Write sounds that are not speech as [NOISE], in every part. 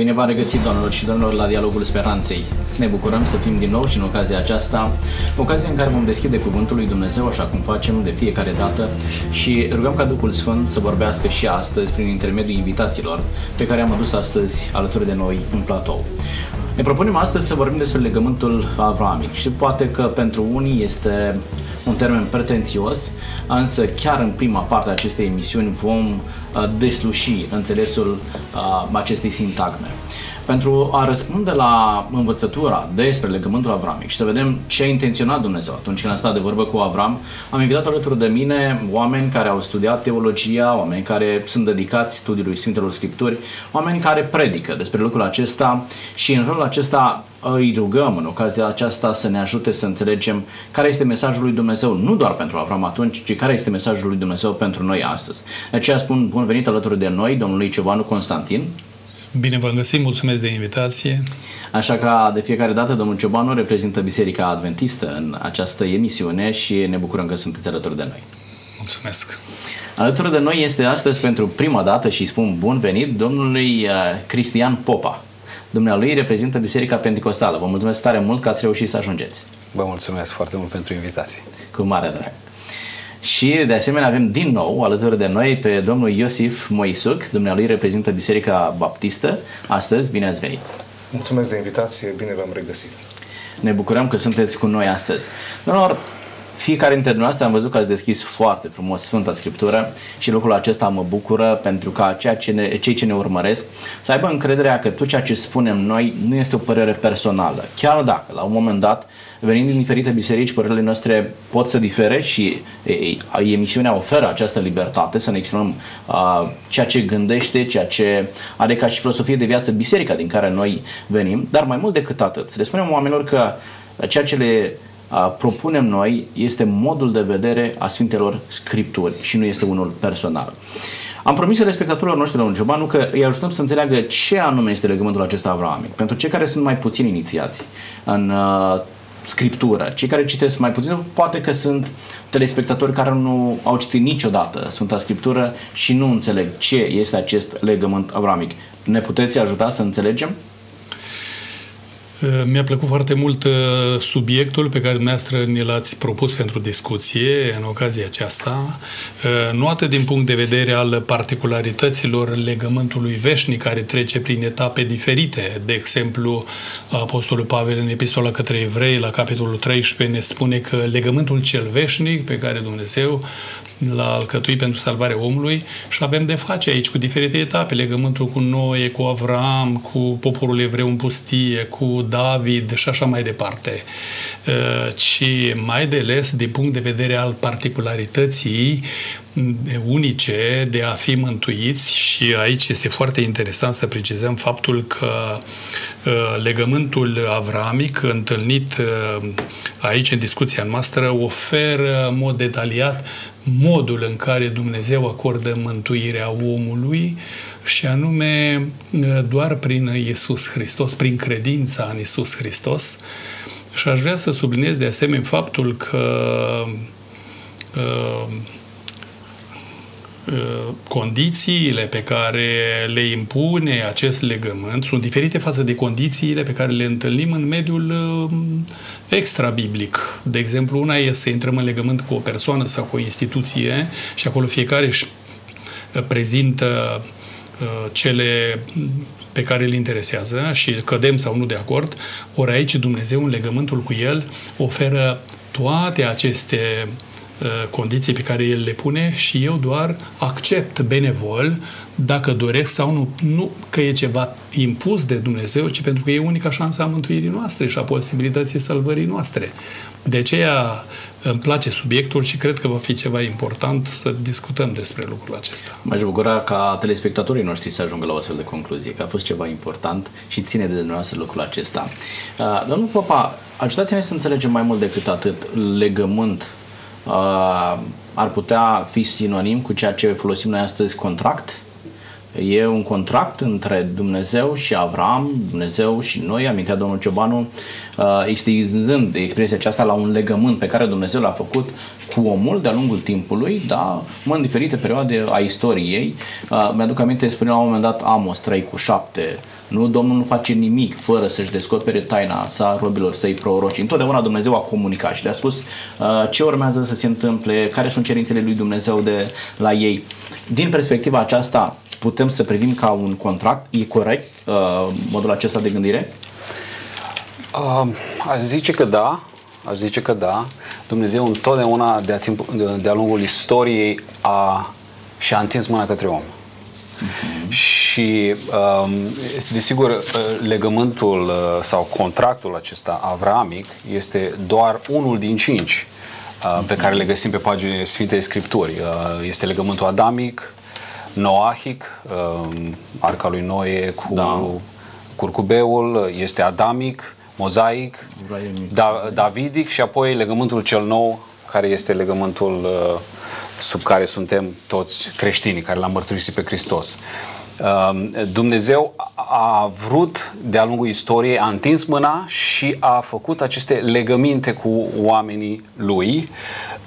Bine v-am regăsit, doamnelor și domnilor, la Dialogul Speranței. Ne bucurăm să fim din nou și în ocazia aceasta, ocazia în care vom deschide Cuvântul lui Dumnezeu, așa cum facem de fiecare dată, și rugăm ca Duhul Sfânt să vorbească și astăzi prin intermediul invitațiilor pe care am adus astăzi alături de noi în platou. Ne propunem astăzi să vorbim despre legământul avramic și poate că pentru unii este un termen pretențios, însă chiar în prima parte a acestei emisiuni vom uh, desluși înțelesul uh, acestei sintagme. Pentru a răspunde la învățătura despre legământul avramic și să vedem ce a intenționat Dumnezeu atunci când a stat de vorbă cu Avram, am invitat alături de mine oameni care au studiat teologia, oameni care sunt dedicați studiului Sfintelor Scripturi, oameni care predică despre lucrul acesta și în felul acesta îi rugăm în ocazia aceasta să ne ajute să înțelegem care este mesajul lui Dumnezeu, nu doar pentru Avram atunci, ci care este mesajul lui Dumnezeu pentru noi astăzi. De aceea spun bun venit alături de noi, domnului Ciobanu Constantin. Bine v-am găsit, mulțumesc de invitație. Așa că de fiecare dată domnul Ciobanu reprezintă Biserica Adventistă în această emisiune și ne bucurăm că sunteți alături de noi. Mulțumesc. Alături de noi este astăzi pentru prima dată și spun bun venit domnului uh, Cristian Popa. Dumnealui reprezintă Biserica Pentecostală. Vă mulțumesc tare mult că ați reușit să ajungeți. Vă mulțumesc foarte mult pentru invitație. Cu mare drag. Și de asemenea avem din nou alături de noi pe domnul Iosif Moisuc, dumnealui reprezintă Biserica Baptistă. Astăzi, bine ați venit! Mulțumesc de invitație, bine v-am regăsit! Ne bucurăm că sunteți cu noi astăzi. Domnilor, fiecare dintre dumneavoastră am văzut că ați deschis foarte frumos Sfânta Scriptură și lucrul acesta mă bucură pentru ca ceea ce ne, cei ce ne urmăresc să aibă încrederea că tot ceea ce spunem noi nu este o părere personală. Chiar dacă la un moment dat venind din diferite biserici, părerile noastre pot să difere și emisiunea oferă această libertate să ne exprimăm uh, ceea ce gândește, ceea ce are ca și filosofie de viață biserica din care noi venim, dar mai mult decât atât, să le spunem oamenilor că ceea ce le propunem noi este modul de vedere a Sfintelor Scripturi și nu este unul personal. Am promis respectatorilor noștri, domnul Ciobanu, că îi ajutăm să înțeleagă ce anume este legământul acesta avramic. Pentru cei care sunt mai puțin inițiați în uh, scriptură, cei care citesc mai puțin, poate că sunt telespectatori care nu au citit niciodată Sfânta Scriptură și nu înțeleg ce este acest legământ avramic. Ne puteți ajuta să înțelegem? Uh, mi-a plăcut foarte mult uh, subiectul pe care dumneavoastră ne l-ați propus pentru discuție în ocazia aceasta, uh, nu atât din punct de vedere al particularităților legământului veșnic care trece prin etape diferite. De exemplu, Apostolul Pavel în Epistola către Evrei, la capitolul 13, ne spune că legământul cel veșnic pe care Dumnezeu l-a alcătuit pentru salvarea omului și avem de face aici cu diferite etape, legământul cu Noe, cu Avram, cu poporul evreu în pustie, cu David și așa mai departe. Uh, ci mai de ales din punct de vedere al particularității unice de a fi mântuiți și aici este foarte interesant să precizăm faptul că uh, legământul avramic întâlnit uh, aici în discuția noastră oferă în mod detaliat modul în care Dumnezeu acordă mântuirea omului și anume uh, doar prin Isus Hristos, prin credința în Isus Hristos. Și aș vrea să subliniez de asemenea faptul că uh, uh, condițiile pe care le impune acest legământ sunt diferite față de condițiile pe care le întâlnim în mediul extra-biblic. De exemplu, una e să intrăm în legământ cu o persoană sau cu o instituție și acolo fiecare își prezintă Uh, cele pe care îl interesează și cădem sau nu de acord, ori aici Dumnezeu, în legământul cu El, oferă toate aceste uh, condiții pe care El le pune și eu doar accept benevol dacă doresc sau nu, nu că e ceva impus de Dumnezeu, ci pentru că e unica șansă a mântuirii noastre și a posibilității salvării noastre. De aceea îmi place subiectul și cred că va fi ceva important să discutăm despre lucrul acesta. M-aș bucura ca telespectatorii noștri să ajungă la o astfel de concluzie, că a fost ceva important și ține de dumneavoastră lucrul acesta. Uh, domnul Popa, ajutați-ne să înțelegem mai mult decât atât legământ uh, ar putea fi sinonim cu ceea ce folosim noi astăzi contract? E un contract între Dumnezeu și Avram, Dumnezeu și noi, amintea domnul Ciobanu, uh, extinzând expresia aceasta la un legământ pe care Dumnezeu l-a făcut cu omul de-a lungul timpului, da, mă, în diferite perioade a istoriei. Uh, mi-aduc aminte, spunea la un moment dat Amos 3 cu 7, nu, Domnul nu face nimic fără să-și descopere taina sa robilor săi proroci. Întotdeauna Dumnezeu a comunicat și le-a spus uh, ce urmează să se întâmple, care sunt cerințele lui Dumnezeu de la ei. Din perspectiva aceasta, putem să privim ca un contract? E corect uh, modul acesta de gândire? Uh, aș zice că da, aș zice că da. Dumnezeu întotdeauna de-a, timp, de-a lungul istoriei a, și-a întins mâna către om. Uh-huh. Și, um, desigur, legământul uh, sau contractul acesta avramic este doar unul din cinci uh, pe care le găsim pe paginile Sfintei Scripturi. Uh, este legământul adamic, noahic, um, arca lui Noe cu da. curcubeul, este adamic, mozaic, da, davidic și apoi legământul cel nou, care este legământul sub care suntem toți creștinii care l-am mărturisit pe Hristos. Um, Dumnezeu a vrut de-a lungul istoriei, a întins mâna și a făcut aceste legăminte cu oamenii lui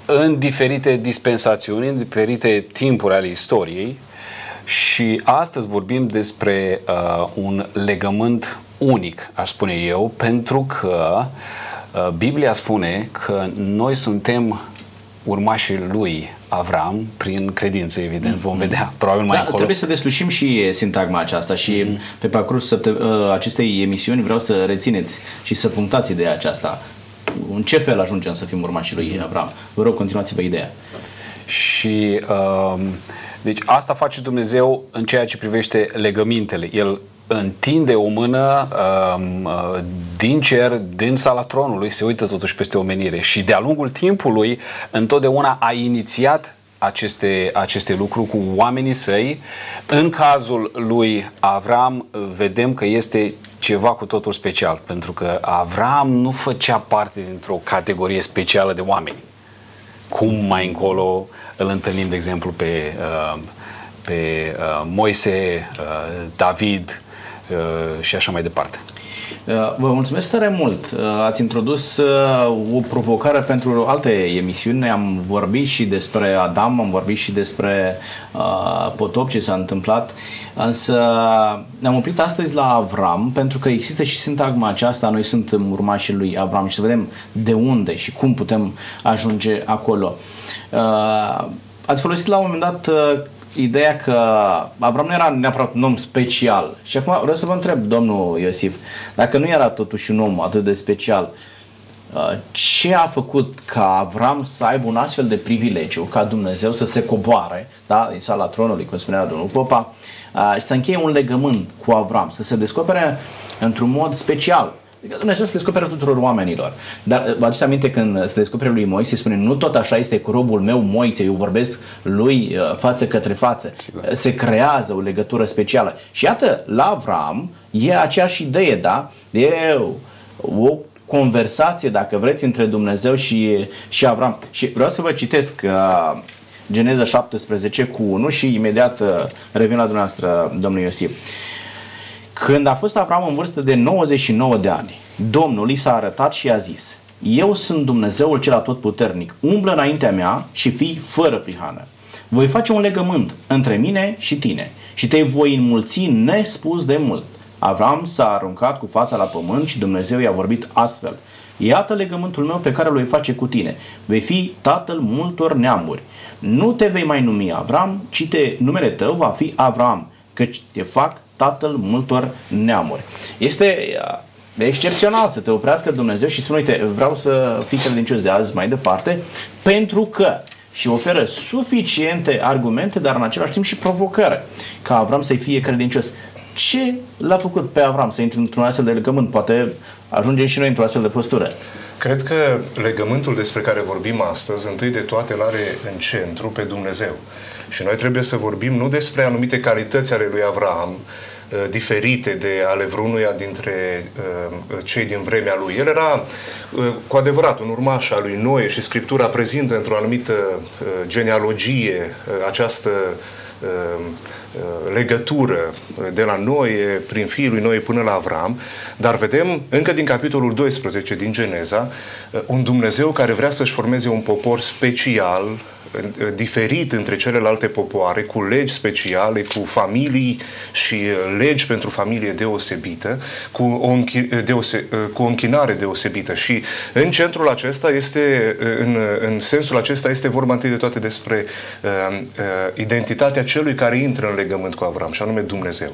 în diferite dispensațiuni, în diferite timpuri ale istoriei și astăzi vorbim despre uh, un legământ unic, aș spune eu, pentru că uh, Biblia spune că noi suntem urmașii lui Avram prin credință, evident, vom vedea probabil mai da, încolo. Trebuie să deslușim și sintagma aceasta și mm-hmm. pe parcursul ă, acestei emisiuni vreau să rețineți și să punctați ideea aceasta. În ce fel ajungem să fim urmașii lui Avram? Vă rog, continuați-vă ideea. Și uh, deci asta face Dumnezeu în ceea ce privește legămintele. El întinde o mână um, uh, din cer, din sala tronului, se uită totuși peste omenire și de-a lungul timpului întotdeauna a inițiat aceste, aceste lucruri cu oamenii săi. În cazul lui Avram vedem că este ceva cu totul special, pentru că Avram nu făcea parte dintr-o categorie specială de oameni. Cum mai încolo îl întâlnim, de exemplu, pe, uh, pe uh, Moise, David, Uh, și așa mai departe. Uh, vă mulțumesc tare mult. Uh, ați introdus o provocare pentru alte emisiuni. Am vorbit și despre Adam, am vorbit și despre potop, ce s-a întâmplat. Însă ne-am oprit astăzi la Avram pentru că există și sintagma aceasta, noi suntem urmașii lui Avram și să vedem de unde și cum putem ajunge acolo. Ați folosit la un moment dat ideea că Avram nu era neapărat un om special. Și acum vreau să vă întreb, domnul Iosif, dacă nu era totuși un om atât de special, uh, ce a făcut ca Avram să aibă un astfel de privilegiu, ca Dumnezeu să se coboare, da, din sala tronului, cum spunea domnul Popa, uh, și să încheie un legământ cu Avram, să se descopere într-un mod special Adică Dumnezeu se descoperă tuturor oamenilor. Dar vă aduceți aminte când se descoperă lui Moise, spune, nu tot așa este cu robul meu Moise, eu vorbesc lui uh, față către față. Sigur. Se creează o legătură specială. Și iată, la Avram e aceeași idee, da? E o conversație, dacă vreți, între Dumnezeu și, și Avram. Și vreau să vă citesc uh, Geneza 17 cu 1 și imediat uh, revin la dumneavoastră, domnul Iosif. Când a fost Avram în vârstă de 99 de ani, Domnul i s-a arătat și i-a zis, Eu sunt Dumnezeul cel atotputernic, umblă înaintea mea și fii fără prihană. Voi face un legământ între mine și tine și te voi înmulți nespus de mult. Avram s-a aruncat cu fața la pământ și Dumnezeu i-a vorbit astfel. Iată legământul meu pe care îl voi face cu tine. Vei fi tatăl multor neamuri. Nu te vei mai numi Avram, ci te, numele tău va fi Avram, căci te fac tatăl multor neamuri. Este uh, excepțional să te oprească Dumnezeu și spune, uite, vreau să fii credincios de azi mai departe, pentru că și oferă suficiente argumente, dar în același timp și provocări ca Avram să-i fie credincios. Ce l-a făcut pe Avram să intre într-un astfel de legământ? Poate ajungem și noi într-o astfel de postură. Cred că legământul despre care vorbim astăzi, întâi de toate, îl are în centru pe Dumnezeu. Și noi trebuie să vorbim nu despre anumite calități ale lui Avram, uh, diferite de ale vreunuia dintre uh, cei din vremea lui. El era uh, cu adevărat un urmaș al lui Noe și Scriptura prezintă într-o anumită genealogie această legătură de la noi, prin fiul lui Noe până la Avram, dar vedem încă din capitolul 12 din Geneza un Dumnezeu care vrea să-și formeze un popor special, diferit între celelalte popoare, cu legi speciale, cu familii și legi pentru familie deosebită, cu o, închi, deose, cu o închinare deosebită. Și în centrul acesta este, în, în sensul acesta, este vorba întâi de toate despre uh, uh, identitatea celui care intră în legământ cu Avram, și anume Dumnezeu.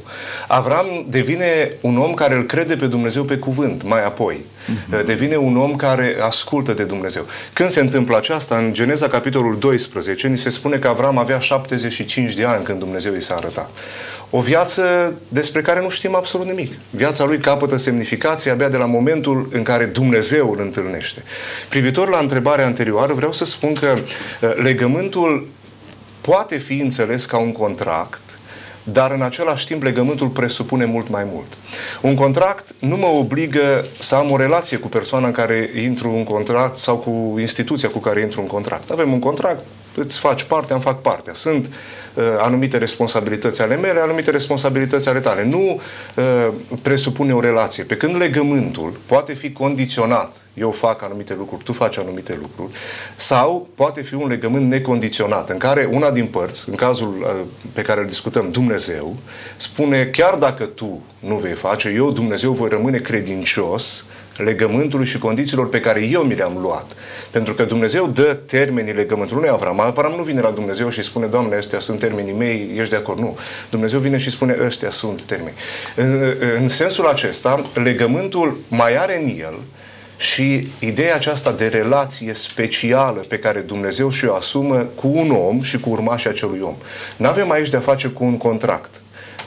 Avram devine un om care îl crede pe Dumnezeu pe cuvânt, mai apoi. Uh-huh. Devine un om care ascultă de Dumnezeu. Când se întâmplă aceasta? În Geneza, capitolul 12, 12, ni se spune că Avram avea 75 de ani când Dumnezeu îi s-a arătat. O viață despre care nu știm absolut nimic. Viața lui capătă semnificație abia de la momentul în care Dumnezeu îl întâlnește. Privitor la întrebarea anterioară, vreau să spun că uh, legământul poate fi înțeles ca un contract, dar în același timp legământul presupune mult mai mult. Un contract nu mă obligă să am o relație cu persoana în care intru în contract sau cu instituția cu care intru în contract. Avem un contract, îți faci parte, am fac partea. Sunt uh, anumite responsabilități ale mele, anumite responsabilități ale tale. Nu uh, presupune o relație. Pe când legământul poate fi condiționat, eu fac anumite lucruri, tu faci anumite lucruri, sau poate fi un legământ necondiționat, în care una din părți, în cazul uh, pe care îl discutăm, Dumnezeu, spune, chiar dacă tu nu vei face, eu, Dumnezeu, voi rămâne credincios uh, legământului și condițiilor pe care eu mi le-am luat. Pentru că Dumnezeu dă termenii legământului lui Avram. Avram nu vine la Dumnezeu și spune, Doamne, ăstea sunt termenii mei, ești de acord? Nu. Dumnezeu vine și spune, ăstea sunt termeni. În, în sensul acesta, legământul mai are în el și ideea aceasta de relație specială pe care Dumnezeu și-o asumă cu un om și cu urmașii acelui om. Nu avem aici de-a face cu un contract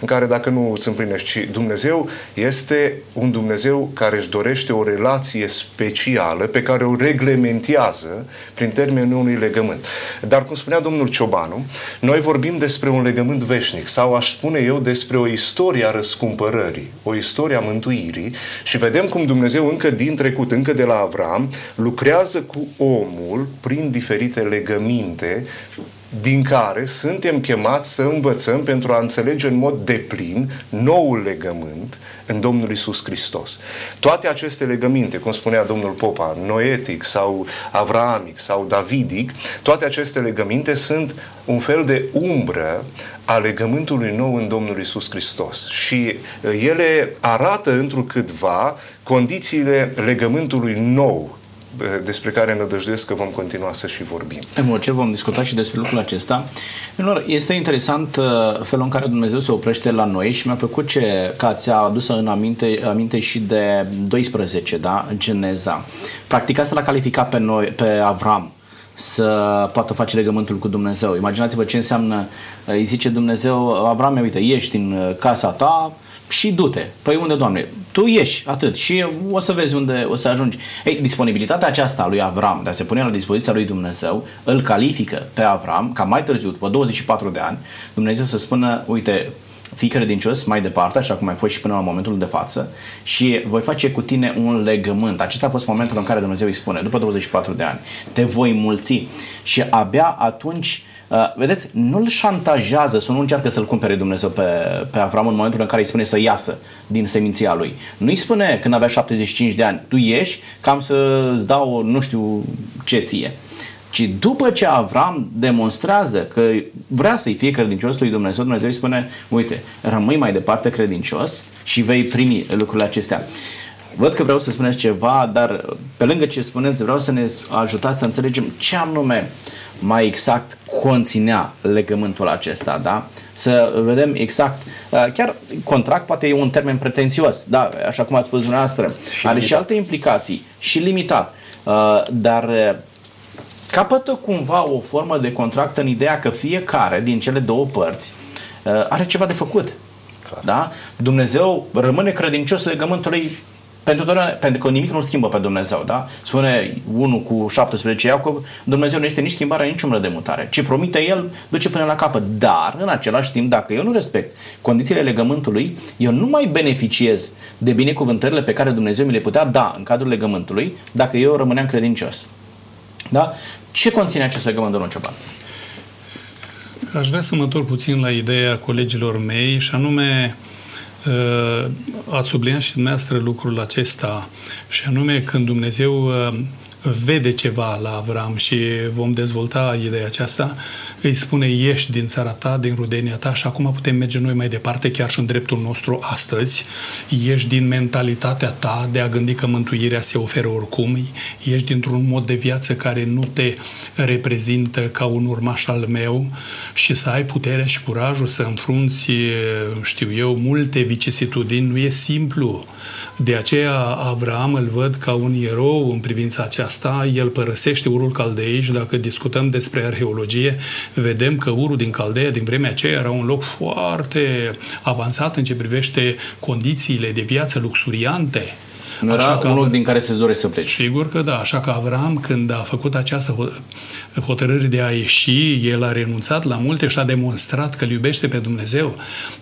în care dacă nu îți împlinești, ci Dumnezeu este un Dumnezeu care își dorește o relație specială pe care o reglementează prin termenul unui legământ. Dar, cum spunea domnul Ciobanu, noi vorbim despre un legământ veșnic sau aș spune eu despre o istorie a răscumpărării, o istorie a mântuirii și vedem cum Dumnezeu încă din trecut, încă de la Avram, lucrează cu omul prin diferite legăminte din care suntem chemați să învățăm pentru a înțelege în mod deplin noul legământ în Domnul Isus Hristos. Toate aceste legăminte, cum spunea domnul Popa, noetic sau avramic sau davidic, toate aceste legăminte sunt un fel de umbră a legământului nou în Domnul Isus Hristos. Și ele arată întrucâtva condițiile legământului nou despre care nădăjduiesc că vom continua să și vorbim. În ce vom discuta și despre lucrul acesta. Este interesant uh, felul în care Dumnezeu se oprește la noi și mi-a plăcut ce, că ți-a adus în aminte, aminte și de 12, da? Geneza. Practic asta l-a calificat pe noi, pe Avram să poată face legământul cu Dumnezeu. Imaginați-vă ce înseamnă, îi zice Dumnezeu, Avram, uite, ieși din uh, casa ta, și du-te. Păi unde, Doamne? Tu ieși, atât. Și o să vezi unde o să ajungi. Ei, disponibilitatea aceasta a lui Avram de a se pune la dispoziția lui Dumnezeu îl califică pe Avram ca mai târziu, după 24 de ani, Dumnezeu să spună, uite, fii credincios mai departe, așa cum ai fost și până la momentul de față și voi face cu tine un legământ. Acesta a fost momentul în care Dumnezeu îi spune, după 24 de ani, te voi mulți și abia atunci Uh, vedeți, nu-l șantajează sau nu încearcă să-l cumpere Dumnezeu pe, pe Avram în momentul în care îi spune să iasă din seminția lui. Nu îi spune când avea 75 de ani, tu ieși, cam să-ți dau nu știu ce ție. Ci după ce Avram demonstrează că vrea să-i fie credincios lui Dumnezeu, Dumnezeu îi spune, uite, rămâi mai departe credincios și vei primi lucrurile acestea. Văd că vreau să spuneți ceva, dar pe lângă ce spuneți, vreau să ne ajutați să înțelegem ce anume mai exact conținea legământul acesta, da? Să vedem exact, uh, chiar contract poate e un termen pretențios, da, așa cum ați spus dumneavoastră, și are limitat. și alte implicații și limitat, uh, dar uh, capătă cumva o formă de contract în ideea că fiecare din cele două părți are ceva de făcut. Da? Dumnezeu rămâne credincios legământului pentru, pentru că nimic nu schimbă pe Dumnezeu, da? Spune 1 cu 17 Iacob, Dumnezeu nu este nici schimbarea, nici umbră de mutare. Ce promite El, duce până la capăt. Dar, în același timp, dacă eu nu respect condițiile legământului, eu nu mai beneficiez de binecuvântările pe care Dumnezeu mi le putea da în cadrul legământului, dacă eu rămâneam credincios. Da? Ce conține acest legământ, domnul Cioban? aș vrea să mă întorc puțin la ideea colegilor mei și anume a subliniat și dumneavoastră lucrul acesta și anume când Dumnezeu vede ceva la Avram și vom dezvolta ideea aceasta, îi spune ieși din țara ta, din rudenia ta și acum putem merge noi mai departe chiar și în dreptul nostru astăzi, ieși din mentalitatea ta de a gândi că mântuirea se oferă oricum, ieși dintr-un mod de viață care nu te reprezintă ca un urmaș al meu și să ai puterea și curajul să înfrunți, știu eu, multe vicisitudini, nu e simplu. De aceea Avram îl văd ca un erou în privința aceasta, el părăsește urul Caldei și dacă discutăm despre arheologie, vedem că urul din Caldeia din vremea aceea era un loc foarte avansat în ce privește condițiile de viață luxuriante, nu era că, un loc din care se dorește să pleci. Sigur că da, așa că Avram, când a făcut această hotărâre de a ieși, el a renunțat la multe și a demonstrat că îl iubește pe Dumnezeu.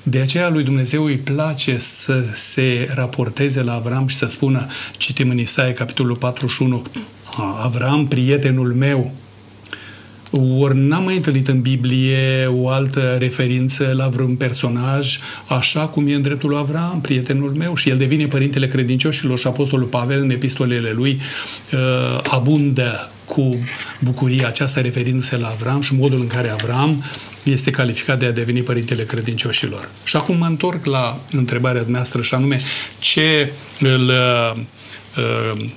De aceea lui Dumnezeu îi place să se raporteze la Avram și să spună, citim în Isaia, capitolul 41, Avram, prietenul meu, ori n-am mai întâlnit în Biblie o altă referință la vreun personaj, așa cum e în dreptul lui Avram, prietenul meu, și el devine părintele credincioșilor și Apostolul Pavel în epistolele lui uh, abundă cu bucuria aceasta referindu-se la Avram și modul în care Avram este calificat de a deveni părintele credincioșilor. Și acum mă întorc la întrebarea dumneavoastră și anume ce îl, uh, uh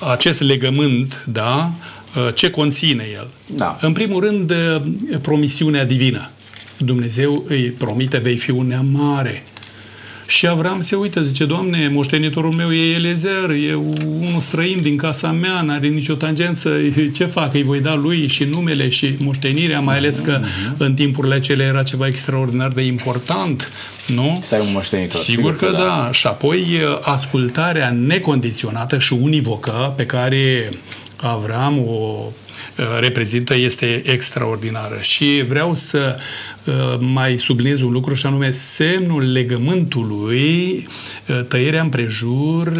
acest legământ, da, Uh, ce conține el. Da. În primul rând, uh, promisiunea divină. Dumnezeu îi promite, vei fi un neam mare. Și Avram se uită, zice, Doamne, moștenitorul meu e Elezer, e unul străin din casa mea, n-are nicio tangență, ce fac? Îi voi da lui și numele și moștenirea, mai ales că uh-huh. în timpurile acelea era ceva extraordinar de important, nu? Să ai un moștenitor. Sigur, sigur că, că da. da. Și apoi ascultarea necondiționată și univocă pe care Avram o uh, reprezintă este extraordinară. Și vreau să uh, mai subliniez un lucru și anume semnul legământului, uh, tăierea împrejur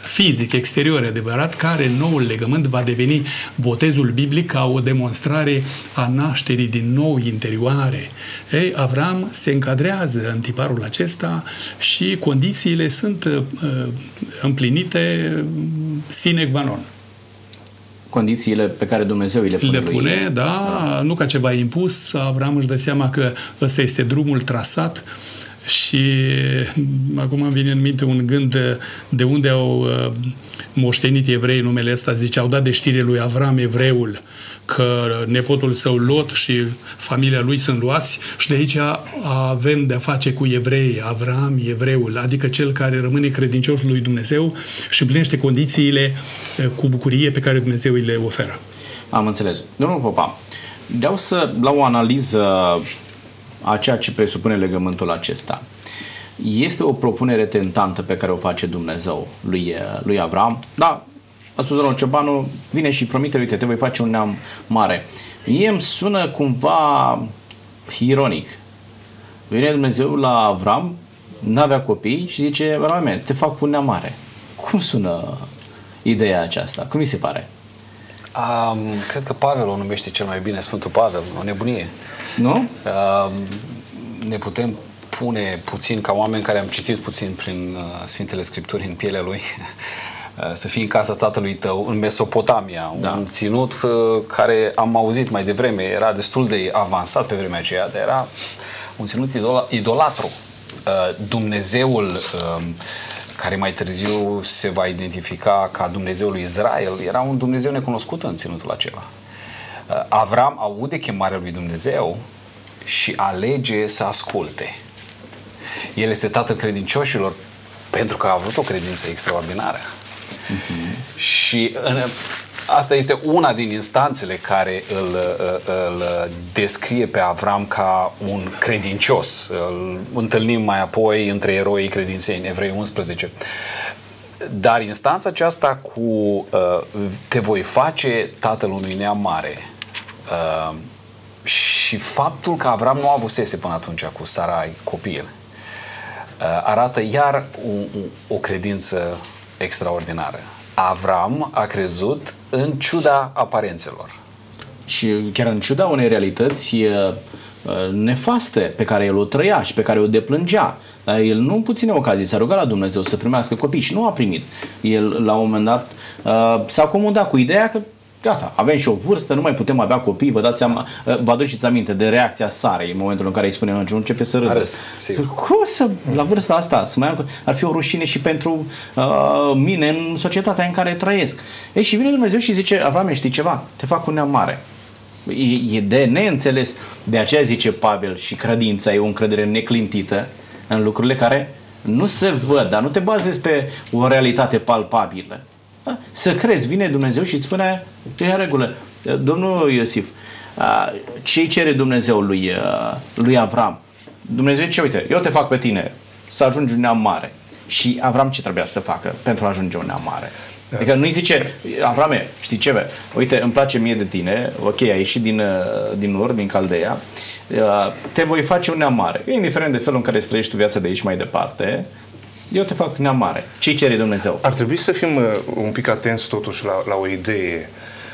fizic, exterior, adevărat, care noul legământ va deveni botezul biblic ca o demonstrare a nașterii din nou interioare. Ei, Avram se încadrează în tiparul acesta și condițiile sunt împlinite sine qua non condițiile pe care Dumnezeu îi le pune. Le pune, lui. da, da, nu ca ceva impus. Avram își dă seama că ăsta este drumul trasat și acum îmi vine în minte un gând de, de unde au uh, moștenit evrei numele ăsta. Zice, au dat de știre lui Avram evreul că nepotul său Lot și familia lui sunt luați și de aici avem de-a face cu evrei, Avram, evreul, adică cel care rămâne credincios lui Dumnezeu și împlinește condițiile eh, cu bucurie pe care Dumnezeu îi le oferă. Am înțeles. Domnul Popa, vreau să la o analiză a ceea ce presupune legământul acesta. Este o propunere tentantă pe care o face Dumnezeu lui, lui Avram, da, a spus domnul Ciobanu, vine și promite, uite, te voi face un neam mare. Mie îmi sună cumva ironic. Vine Dumnezeu la Avram, n-avea copii și zice, Avram, te fac un neam mare. Cum sună ideea aceasta? Cum mi se pare? Um, cred că Pavel o numește cel mai bine, Sfântul Pavel, o nebunie. Nu? Um, ne putem pune puțin, ca oameni care am citit puțin prin uh, Sfintele Scripturi în pielea lui, [LAUGHS] Uh, să fii în casa tatălui tău în Mesopotamia, da. un ținut uh, care am auzit mai devreme, era destul de avansat pe vremea aceea, dar era un ținut idolatru. Uh, Dumnezeul um, care mai târziu se va identifica ca Dumnezeul lui Israel, era un Dumnezeu necunoscut în ținutul acela. Avram aude chemarea lui Dumnezeu și alege să asculte. El este tatăl credincioșilor pentru că a avut o credință extraordinară. Uh-huh. Și în, asta este una din instanțele care îl, îl descrie pe Avram ca un credincios. Îl întâlnim mai apoi între eroii credinței în Evrei 11. Dar instanța aceasta cu uh, te voi face tatăl unui neam mare uh, și faptul că Avram nu avusese până atunci cu Sarai copil uh, arată iar o, o credință extraordinară. Avram a crezut în ciuda aparențelor. și chiar în ciuda unei realități uh, uh, nefaste pe care el o trăia și pe care o deplângea. Dar el nu în puține ocazii s-a rugat la Dumnezeu să primească copii și nu a primit. El la un moment dat uh, s-a acomodat cu ideea că gata, avem și o vârstă, nu mai putem avea copii, vă dați seama, uh, vă aduceți aminte de reacția Sarei în momentul în care îi spune în începe să râdă. Arăs, sigur. Cum să, la vârsta asta, să mai am, ar fi o rușine și pentru uh, mine în societatea în care trăiesc. Ei, și vine Dumnezeu și zice, Avram, știi ceva? Te fac un neam mare. E, e de neînțeles. De aceea zice Pavel și credința e o încredere neclintită în lucrurile care nu se văd, dar nu te bazezi pe o realitate palpabilă. Da? Să crezi, vine Dumnezeu și îți spune, ce e în regulă. Domnul Iosif, a, ce cere Dumnezeu lui, a, lui Avram? Dumnezeu zice, uite, eu te fac pe tine să ajungi un neam mare. Și Avram ce trebuia să facă pentru a ajunge un neam mare? Adică nu-i zice, Avrame, știi ce, bă? uite, îmi place mie de tine, ok, ai ieșit din, uh, din Ur, din Caldeia, uh, te voi face un neam mare. Indiferent de felul în care îți trăiești tu viața de aici mai departe, eu te fac neam mare. Ce-i cere Dumnezeu? Ar trebui să fim uh, un pic atenți totuși la, la o idee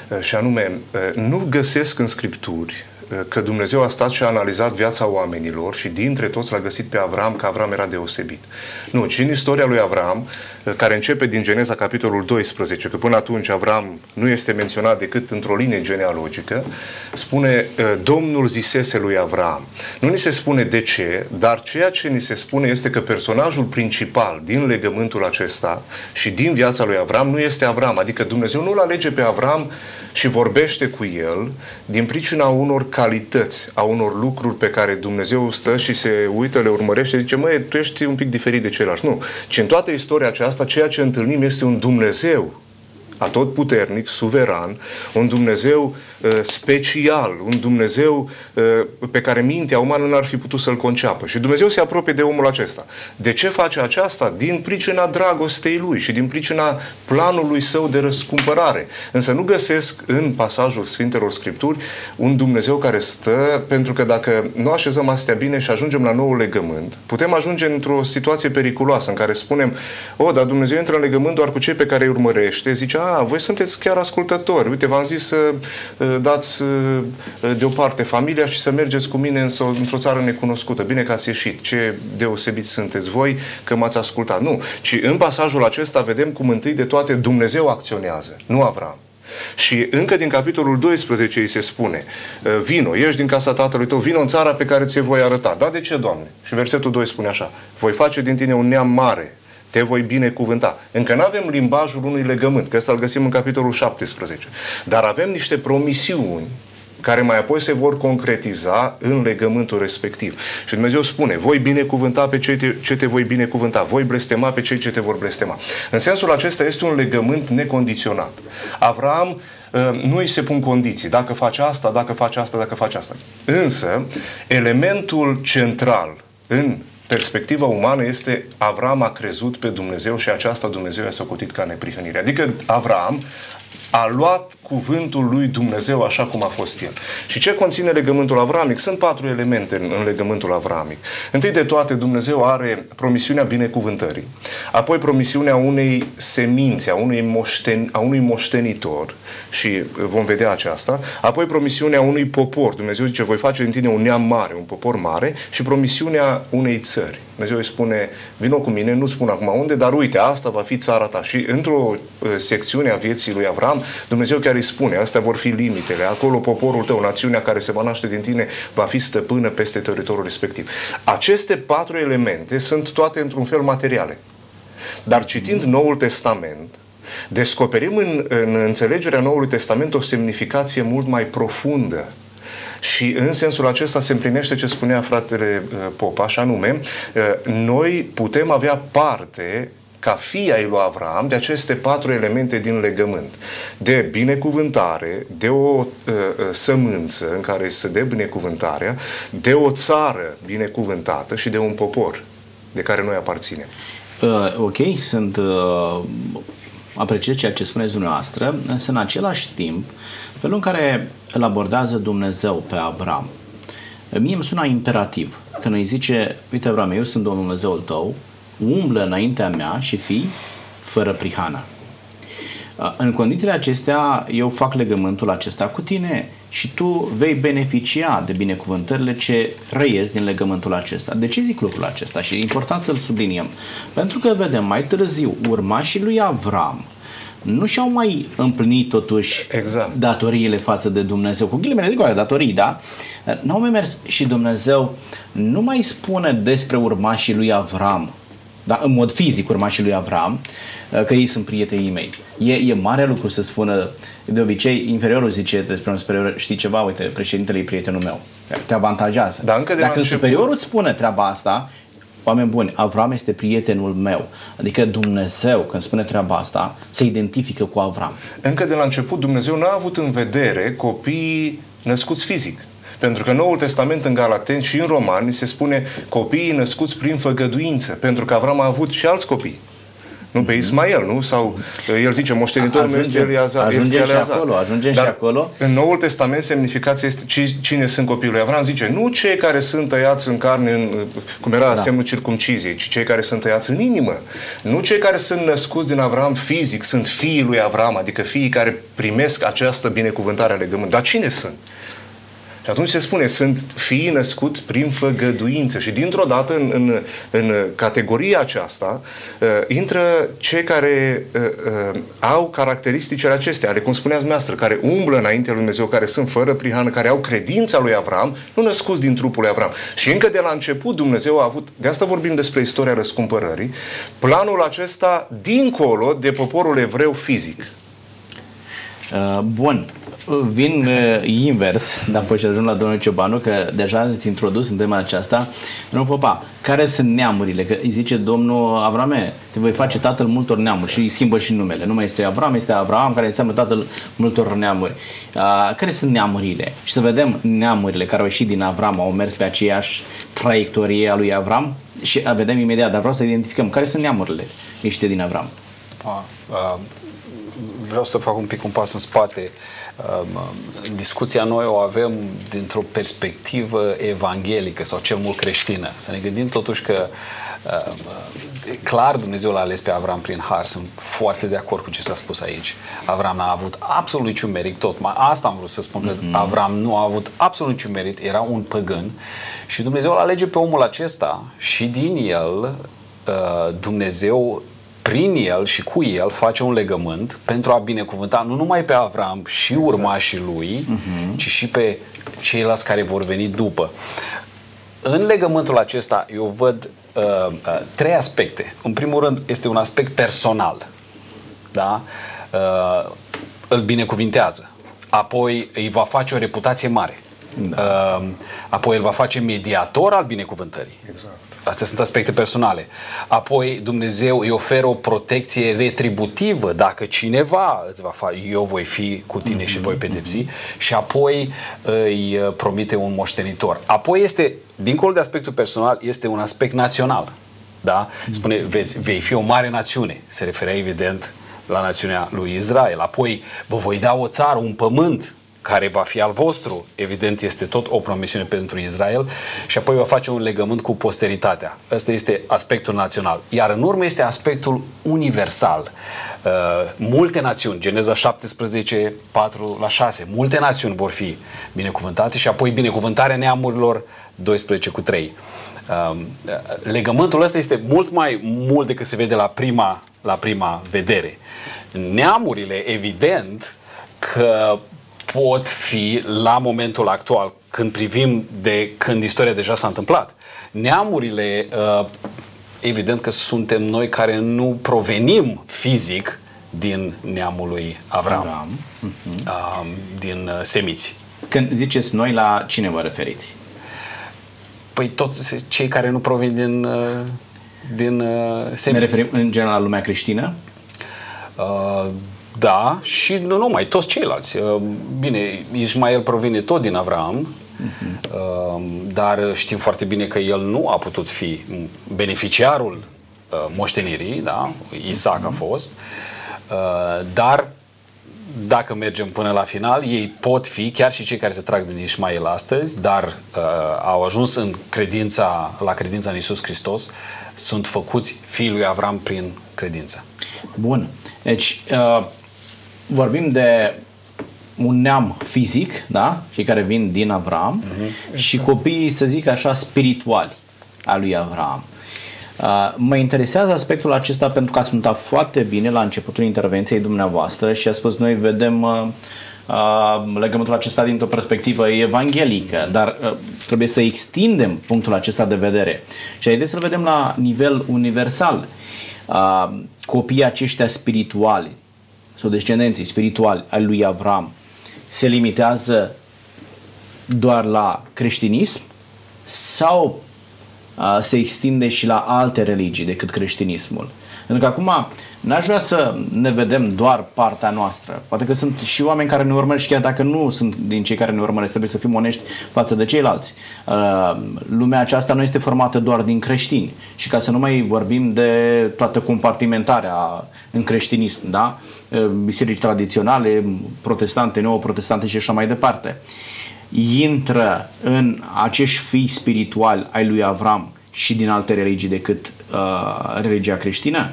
uh, și anume, uh, nu găsesc în Scripturi uh, că Dumnezeu a stat și a analizat viața oamenilor și dintre toți l-a găsit pe Avram, că Avram era deosebit. Nu, ci în istoria lui Avram, uh, care începe din Geneza capitolul 12, că până atunci Avram nu este menționat decât într-o linie genealogică, spune uh, Domnul zisese lui Avram. Nu ni se spune de ce, dar ceea ce ni se spune este că personajul principal din legământul acesta și din viața lui Avram nu este Avram, adică Dumnezeu nu-l alege pe Avram și vorbește cu el din pricina unor calități, a unor lucruri pe care Dumnezeu stă și se uită, le urmărește, zice, măi, tu ești un pic diferit de ceilalți. Nu. Ci în toată istoria aceasta, ceea ce întâlnim este un Dumnezeu atotputernic, suveran, un Dumnezeu uh, special, un Dumnezeu uh, pe care mintea umană n-ar fi putut să-l conceapă. Și Dumnezeu se apropie de omul acesta. De ce face aceasta? Din pricina dragostei lui și din pricina planului său de răscumpărare. Însă nu găsesc în pasajul Sfintelor Scripturi un Dumnezeu care stă, pentru că dacă nu așezăm astea bine și ajungem la nou legământ, putem ajunge într-o situație periculoasă în care spunem, o, dar Dumnezeu intră în legământ doar cu cei pe care îi urmărește, zice, a, voi sunteți chiar ascultători. Uite, v-am zis să uh, dați uh, deoparte familia și să mergeți cu mine într-o țară necunoscută. Bine că ați ieșit. Ce deosebiți sunteți voi că m-ați ascultat. Nu. Ci în pasajul acesta vedem cum întâi de toate Dumnezeu acționează, nu Avram. Și încă din capitolul 12 îi se spune Vino, ieși din casa tatălui tău, vino în țara pe care ți-e voi arăta. Da, de ce, Doamne? Și versetul 2 spune așa Voi face din tine un neam mare, te voi binecuvânta. Încă nu avem limbajul unui legământ, că ăsta îl găsim în capitolul 17. Dar avem niște promisiuni care mai apoi se vor concretiza în legământul respectiv. Și Dumnezeu spune, voi binecuvânta pe cei te, ce te voi binecuvânta, voi blestema pe cei ce te vor blestema. În sensul acesta este un legământ necondiționat. Avram nu îi se pun condiții, dacă face asta, dacă face asta, dacă face asta. Însă, elementul central în perspectiva umană este Avram a crezut pe Dumnezeu și aceasta Dumnezeu i-a socotit ca neprihănire. Adică Avram a luat cuvântul lui Dumnezeu așa cum a fost el. Și ce conține legământul avramic? Sunt patru elemente în, în legământul avramic. Întâi de toate, Dumnezeu are promisiunea binecuvântării, apoi promisiunea unei semințe, a unui, moșten, a unui moștenitor și vom vedea aceasta, apoi promisiunea unui popor. Dumnezeu zice, voi face în tine un neam mare, un popor mare și promisiunea unei țări. Dumnezeu îi spune, vino cu mine, nu spun acum unde, dar uite, asta va fi țara ta. Și într-o uh, secțiune a vieții lui Avram, Dumnezeu chiar îi spune, astea vor fi limitele, acolo poporul tău, națiunea care se va naște din tine, va fi stăpână peste teritoriul respectiv. Aceste patru elemente sunt toate într-un fel materiale. Dar citind Noul Testament, descoperim în, în înțelegerea Noului Testament o semnificație mult mai profundă și în sensul acesta se împlinește ce spunea fratele uh, Popa, așa nume, uh, noi putem avea parte ca fii ai lui Avram de aceste patru elemente din legământ. De binecuvântare, de o uh, uh sămânță în care se dă binecuvântarea, de o țară binecuvântată și de un popor de care noi aparținem. Uh, ok, sunt uh, apreciez ceea ce spuneți dumneavoastră, însă în același timp, felul în care îl abordează Dumnezeu pe Avram, mie îmi sună imperativ. Când îi zice, uite Avram, eu sunt Domnul Dumnezeul tău, umblă înaintea mea și fii fără prihană. În condițiile acestea, eu fac legământul acesta cu tine și tu vei beneficia de binecuvântările ce răiesc din legământul acesta. De ce zic lucrul acesta? Și e important să-l subliniem. Pentru că vedem mai târziu urmașii lui Avram nu și-au mai împlinit totuși Exact. datoriile față de Dumnezeu. Cu ghilimele de goare, datorii, da? N-au mai mers și Dumnezeu nu mai spune despre urmașii lui Avram, da? în mod fizic urmașii lui Avram, că ei sunt prietenii mei. E, e mare lucru să spună, de obicei, inferiorul zice despre un superior, știi ceva, uite, președintele e prietenul meu, te avantajează. Dar încă de la Dacă început- superiorul îți spune treaba asta, oameni buni, Avram este prietenul meu. Adică Dumnezeu, când spune treaba asta, se identifică cu Avram. Încă de la început Dumnezeu n-a avut în vedere copiii născuți fizic. Pentru că în Noul Testament, în Galateni și în Romani, se spune copiii născuți prin făgăduință. Pentru că Avram a avut și alți copii. Nu pe Ismael, nu? Sau el zice, moștenitorul meu este Ajungem- Eliazar. ajungem este și Eleazar. acolo, ajungem și Dar acolo. În Noul Testament semnificația este ci- cine sunt copiii lui Avram. Zice, nu cei care sunt tăiați în carne, în, cum era da. semnul circumciziei, ci cei care sunt tăiați în inimă. Nu cei care sunt născuți din Avram fizic, sunt fiii lui Avram, adică fiii care primesc această binecuvântare a legământului. Dar cine sunt? Și atunci se spune, sunt fiii născuți prin făgăduință. Și dintr-o dată în, în, în categoria aceasta uh, intră cei care uh, uh, au caracteristicile acestea, ale cum spuneați dumneavoastră, care umblă înainte lui Dumnezeu, care sunt fără prihană, care au credința lui Avram, nu născuți din trupul lui Avram. Și încă de la început Dumnezeu a avut, de asta vorbim despre istoria răscumpărării, planul acesta dincolo de poporul evreu fizic. Uh, Bun, vin uh, invers, dar apoi și ajung la domnul Ciobanu, că deja ați introdus în tema aceasta. Domnul Popa, care sunt neamurile? Că îi zice domnul Avrame, te voi face tatăl multor neamuri și îi schimbă și numele. Nu mai este Avram, este Abraham, care înseamnă tatăl multor neamuri. Uh, care sunt neamurile? Și să vedem neamurile care au ieșit din Avram, au mers pe aceeași traiectorie a lui Avram și uh, vedem imediat, dar vreau să identificăm care sunt neamurile ieșite din Avram. A, a, vreau să fac un pic un pas în spate. A, discuția noi o avem dintr-o perspectivă evanghelică sau cel mult creștină. Să ne gândim totuși că a, clar Dumnezeu l-a ales pe Avram prin har. Sunt foarte de acord cu ce s-a spus aici. Avram n-a avut absolut niciun merit tot. Mai asta am vrut să spun, că Avram nu a avut absolut niciun merit, era un păgân și Dumnezeu îl alege pe omul acesta și din el uh, Dumnezeu prin el și cu el face un legământ pentru a binecuvânta nu numai pe Avram și urmașii lui, ci și pe ceilalți care vor veni după. În legământul acesta eu văd uh, uh, trei aspecte. În primul rând este un aspect personal. Da? Uh, îl binecuvintează. Apoi îi va face o reputație mare. Da. Uh, apoi îl va face mediator al binecuvântării. Exact. Astea sunt aspecte personale. Apoi Dumnezeu îi oferă o protecție retributivă dacă cineva îți va face, eu voi fi cu tine și voi pedepsi și apoi îi uh, promite un moștenitor. Apoi este, dincolo de aspectul personal, este un aspect național. Da? Spune, vezi, vei fi o mare națiune. Se referea evident la națiunea lui Israel. Apoi vă voi da o țară, un pământ care va fi al vostru, evident este tot o promisiune pentru Israel și apoi va face un legământ cu posteritatea. Ăsta este aspectul național. Iar în urmă este aspectul universal. Uh, multe națiuni, Geneza 17, 4 la 6, multe națiuni vor fi binecuvântate și apoi binecuvântarea neamurilor 12 cu 3. Uh, legământul ăsta este mult mai mult decât se vede la prima, la prima vedere. Neamurile, evident, că pot fi la momentul actual, când privim de când istoria deja s-a întâmplat. Neamurile, uh, evident că suntem noi care nu provenim fizic din neamul lui Avram, Avram. uh, din uh, semiți. Când ziceți noi, la cine vă referiți? Păi toți cei care nu provin din, uh, din uh, Ne semiți. referim în general la lumea creștină? Uh, da, și nu numai, toți ceilalți. Uh, Bine, Ismael provine tot din Avram, uh, dar știm foarte bine că el nu a putut fi beneficiarul uh, moștenirii, da? Isaac a fost, uh, dar dacă mergem până la final, ei pot fi, chiar și cei care se trag din Ismael astăzi, dar uh, au ajuns în credința, la credința în Isus Hristos, sunt făcuți fiii lui Avram prin credință. Bun. Deci, uh, vorbim de un neam fizic, da? Cei care vin din Avram uh-huh. și copiii, să zic așa, spirituali a lui Avram. Uh, mă interesează aspectul acesta pentru că ați punctat foarte bine la începutul intervenției dumneavoastră și a spus noi vedem uh, uh, legământul acesta dintr-o perspectivă evanghelică, dar uh, trebuie să extindem punctul acesta de vedere. Și haideți să-l vedem la nivel universal. Uh, copiii aceștia spirituali sau descendenții spirituali ai lui Avram se limitează doar la creștinism sau uh, se extinde și la alte religii decât creștinismul? Pentru că acum n-aș vrea să ne vedem doar partea noastră. Poate că sunt și oameni care ne urmăresc, chiar dacă nu sunt din cei care ne urmăresc, trebuie să fim onești față de ceilalți. Uh, lumea aceasta nu este formată doar din creștini. Și ca să nu mai vorbim de toată compartimentarea în creștinism, da? Uh, biserici tradiționale, protestante, neoprotestante și așa mai departe. Intră în acești fii spirituali ai lui Avram și din alte religii decât uh, religia creștină?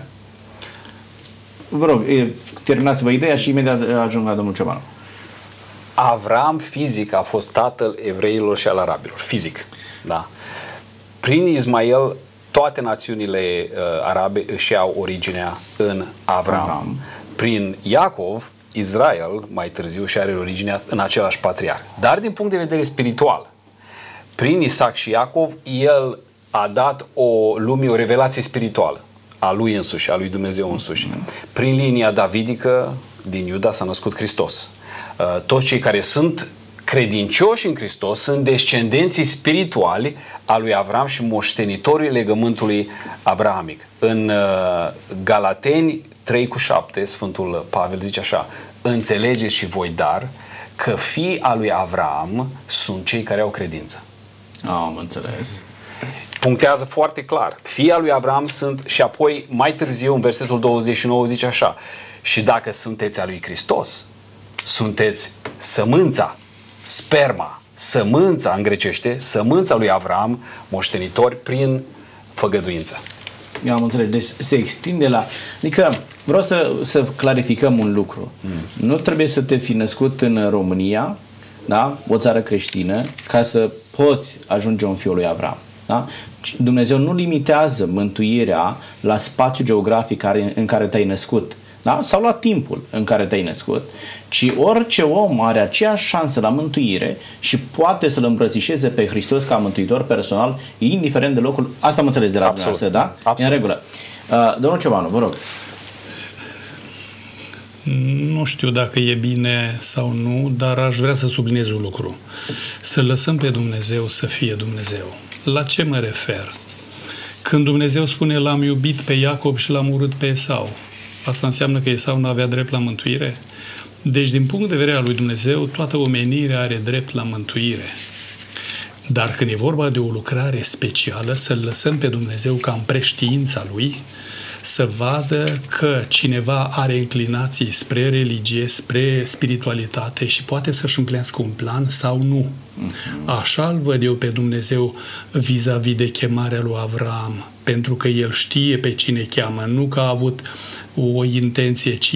Vă rog, terminați-vă ideea și imediat ajung la domnul Ciobanu. Avram fizic a fost tatăl evreilor și al arabilor. Fizic. Da. Prin Ismael, toate națiunile uh, arabe își iau originea în Avram. Avram. Prin Iacov, Israel, mai târziu, și are originea în același patriarh. Dar din punct de vedere spiritual, prin Isaac și Iacov, el a dat o lumii o revelație spirituală a lui însuși, a lui Dumnezeu însuși. Prin linia davidică din Iuda s-a născut Hristos. Uh, toți cei care sunt credincioși în Hristos sunt descendenții spirituali a lui Avram și moștenitorii legământului abrahamic. În uh, Galateni 3 cu 7, Sfântul Pavel zice așa, înțelegeți și voi dar că fii a lui Avram sunt cei care au credință. Am înțeles punctează foarte clar. Fii lui Abraham sunt și apoi mai târziu în versetul 29 zice așa și dacă sunteți a lui Hristos, sunteți sămânța, sperma, sămânța în grecește, sămânța lui Avram, moștenitori prin făgăduință. Eu am înțeles. Deci se extinde la... Adică vreau să, să clarificăm un lucru. Mm. Nu trebuie să te fi născut în România, da? o țară creștină, ca să poți ajunge un fiul lui Avram. Da? Dumnezeu nu limitează mântuirea la spațiul geografic care, în care te-ai născut da? sau la timpul în care te-ai născut, ci orice om are aceeași șansă la mântuire și poate să-L îmbrățișeze pe Hristos ca mântuitor personal, indiferent de locul. Asta am înțeles de la Absolut. dumneavoastră, da? Absolut. în regulă. Uh, domnul Ciobanu, vă rog. Nu știu dacă e bine sau nu, dar aș vrea să subliniez un lucru. Să lăsăm pe Dumnezeu să fie Dumnezeu. La ce mă refer? Când Dumnezeu spune l-am iubit pe Iacob și l-am urât pe Esau, asta înseamnă că Esau nu avea drept la mântuire? Deci, din punct de vedere al lui Dumnezeu, toată omenirea are drept la mântuire. Dar când e vorba de o lucrare specială, să-L lăsăm pe Dumnezeu ca în preștiința Lui, să vadă că cineva are inclinații spre religie, spre spiritualitate și poate să-și împlinească un plan sau nu. Mhm. Așa îl văd eu pe Dumnezeu vis-a-vis de chemarea lui Avram, pentru că el știe pe cine cheamă, nu că a avut o intenție, ci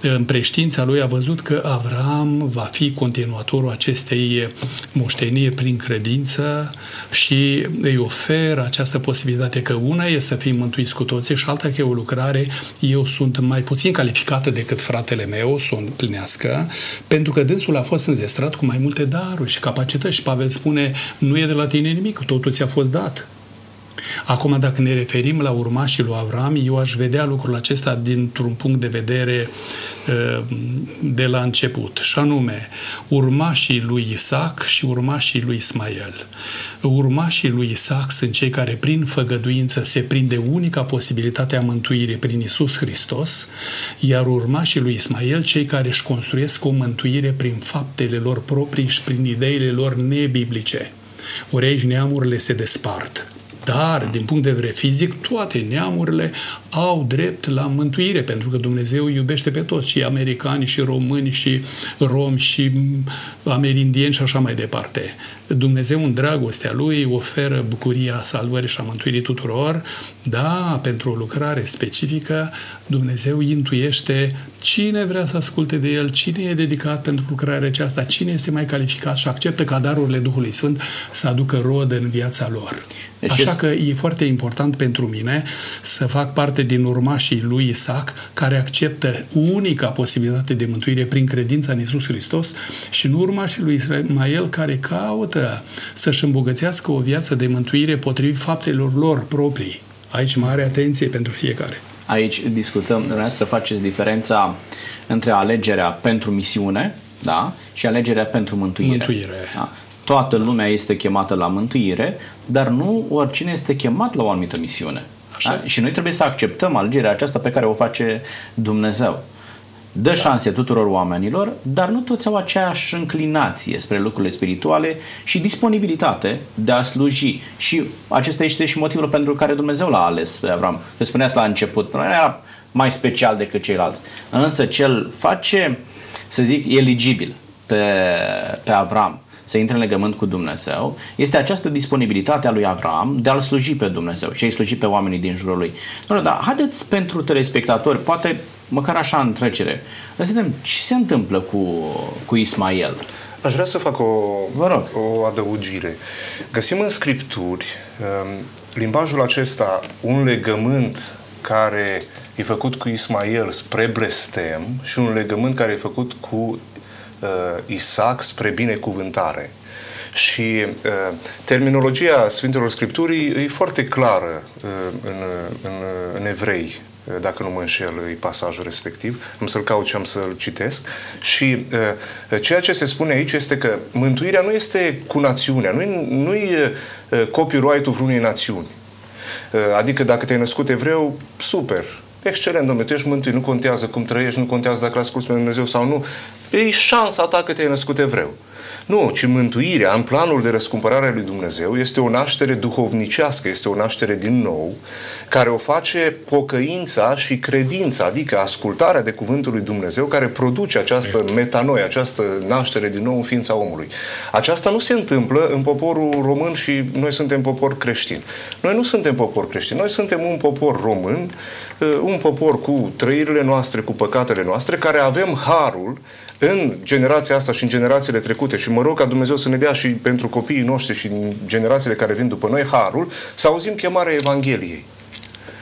în preștiința lui a văzut că Avram va fi continuatorul acestei moșteniri prin credință și îi oferă această posibilitate că una e să fim mântuiți cu toții și alta că e o lucrare, eu sunt mai puțin calificată decât fratele meu să o împlinească, pentru că dânsul a fost înzestrat cu mai multe daruri și capacități și Pavel spune, nu e de la tine nimic, totul ți-a fost dat. Acum, dacă ne referim la urmașii lui Avram, eu aș vedea lucrul acesta dintr-un punct de vedere uh, de la început, și anume urmașii lui Isaac și urmașii lui Ismael. Urmașii lui Isaac sunt cei care prin făgăduință se prinde unica posibilitate a mântuirii prin Isus Hristos, iar urmașii lui Ismael cei care își construiesc o mântuire prin faptele lor proprii și prin ideile lor nebiblice. Ori aici neamurile se despart. Dar, din punct de vedere fizic, toate neamurile au drept la mântuire, pentru că Dumnezeu iubește pe toți, și americani, și români, și romi, și amerindieni și așa mai departe. Dumnezeu, în dragostea Lui, oferă bucuria salvării și a mântuirii tuturor, da, pentru o lucrare specifică, Dumnezeu intuiește cine vrea să asculte de el, cine e dedicat pentru lucrarea aceasta, cine este mai calificat și acceptă ca darurile Duhului Sfânt să aducă rod în viața lor. Deci Așa este... că e foarte important pentru mine să fac parte din urmașii lui Isaac, care acceptă unica posibilitate de mântuire prin credința în Isus Hristos și în urmașii lui Ismael, care caută să-și îmbogățească o viață de mântuire potrivit faptelor lor proprii. Aici mare atenție pentru fiecare. Aici discutăm, dumneavoastră faceți diferența între alegerea pentru misiune da? și alegerea pentru mântuire. Mântuire. Da? Toată lumea este chemată la mântuire, dar nu oricine este chemat la o anumită misiune. Așa. Da? Și noi trebuie să acceptăm alegerea aceasta pe care o face Dumnezeu. Dă da. șanse tuturor oamenilor, dar nu toți au aceeași înclinație spre lucrurile spirituale și disponibilitate de a sluji. Și acesta este și motivul pentru care Dumnezeu l-a ales pe Avram. Te spuneați la început, nu era mai special decât ceilalți. Însă cel face, să zic, eligibil pe, pe Avram să intre în legământ cu Dumnezeu, este această disponibilitate a lui Avram de a-L sluji pe Dumnezeu și a-i sluji pe oamenii din jurul lui. Doamne, dar haideți pentru telespectatori, poate măcar așa în trecere, să vedem ce se întâmplă cu, cu Ismael. Aș vrea să fac o, Vă rog. o adăugire. Găsim în Scripturi um, limbajul acesta, un legământ care e făcut cu Ismael spre blestem și un legământ care e făcut cu uh, Isaac spre binecuvântare. Și uh, terminologia Sfintelor Scripturii e foarte clară uh, în, în, în evrei dacă nu mă înșel, e pasajul respectiv. Am să-l caut și am să-l citesc. Și uh, ceea ce se spune aici este că mântuirea nu este cu națiunea, nu-i, nu-i uh, copyright-ul vreunei națiuni. Uh, adică dacă te-ai născut evreu, super, excelent, domnule, tu ești mântuit, nu contează cum trăiești, nu contează dacă asculți pe Dumnezeu sau nu, e șansa ta că te-ai născut evreu. Nu, ci mântuirea în planul de răscumpărare a lui Dumnezeu este o naștere duhovnicească, este o naștere din nou, care o face pocăința și credința, adică ascultarea de cuvântul lui Dumnezeu, care produce această metanoie, această naștere din nou în ființa omului. Aceasta nu se întâmplă în poporul român și noi suntem popor creștin. Noi nu suntem popor creștin, noi suntem un popor român, uh, un popor cu trăirile noastre, cu păcatele noastre, care avem harul în generația asta și în generațiile trecute și mă rog ca Dumnezeu să ne dea și pentru copiii noștri și în generațiile care vin după noi harul, să auzim chemarea Evangheliei.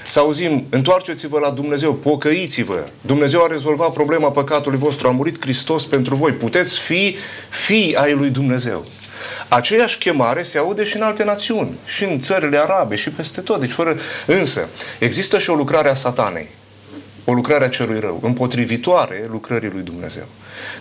Să auzim, întoarceți-vă la Dumnezeu, pocăiți-vă. Dumnezeu a rezolvat problema păcatului vostru, a murit Hristos pentru voi. Puteți fi fii ai lui Dumnezeu. Aceeași chemare se aude și în alte națiuni, și în țările arabe, și peste tot. Deci fără... Însă, există și o lucrare a satanei o lucrare a celui rău, împotrivitoare lucrării lui Dumnezeu,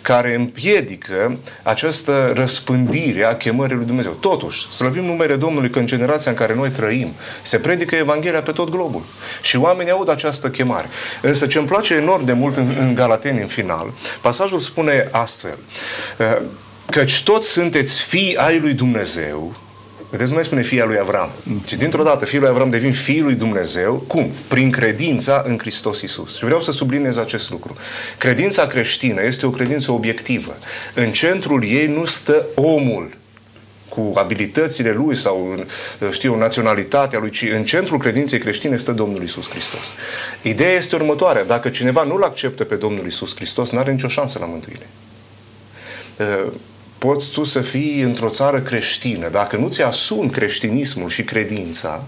care împiedică această răspândire a chemării lui Dumnezeu. Totuși, slăvim numele Domnului că în generația în care noi trăim se predică Evanghelia pe tot globul și oamenii aud această chemare. Însă ce îmi place enorm de mult în, în Galateni, în final, pasajul spune astfel, căci toți sunteți fii ai lui Dumnezeu, Vedeți, nu mai spune fia lui Avram, ci dintr-o dată fiul lui Avram devin fiul lui Dumnezeu. Cum? Prin credința în Hristos Isus. Și vreau să subliniez acest lucru. Credința creștină este o credință obiectivă. În centrul ei nu stă omul cu abilitățile lui sau, știu, naționalitatea lui, ci în centrul credinței creștine stă Domnul Isus Hristos. Ideea este următoarea. Dacă cineva nu-L acceptă pe Domnul Isus Hristos, nu are nicio șansă la mântuire poți tu să fii într-o țară creștină. Dacă nu ți asumi creștinismul și credința,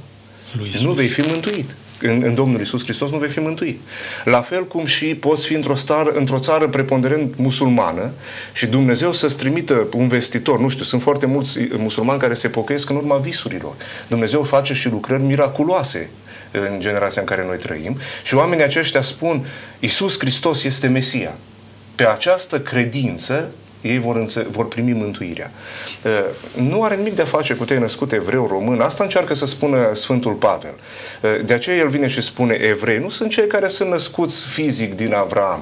nu vei fi mântuit. În, în Domnul Isus Hristos nu vei fi mântuit. La fel cum și poți fi într-o, star, într-o țară preponderent musulmană și Dumnezeu să-ți trimită un vestitor. Nu știu, sunt foarte mulți musulmani care se pocăiesc în urma visurilor. Dumnezeu face și lucrări miraculoase în generația în care noi trăim și oamenii aceștia spun Isus Hristos este Mesia. Pe această credință ei vor, înțe- vor primi mântuirea. Nu are nimic de a face cu te născut evreu, român. Asta încearcă să spună Sfântul Pavel. De aceea el vine și spune evrei. Nu sunt cei care sunt născuți fizic din Avram.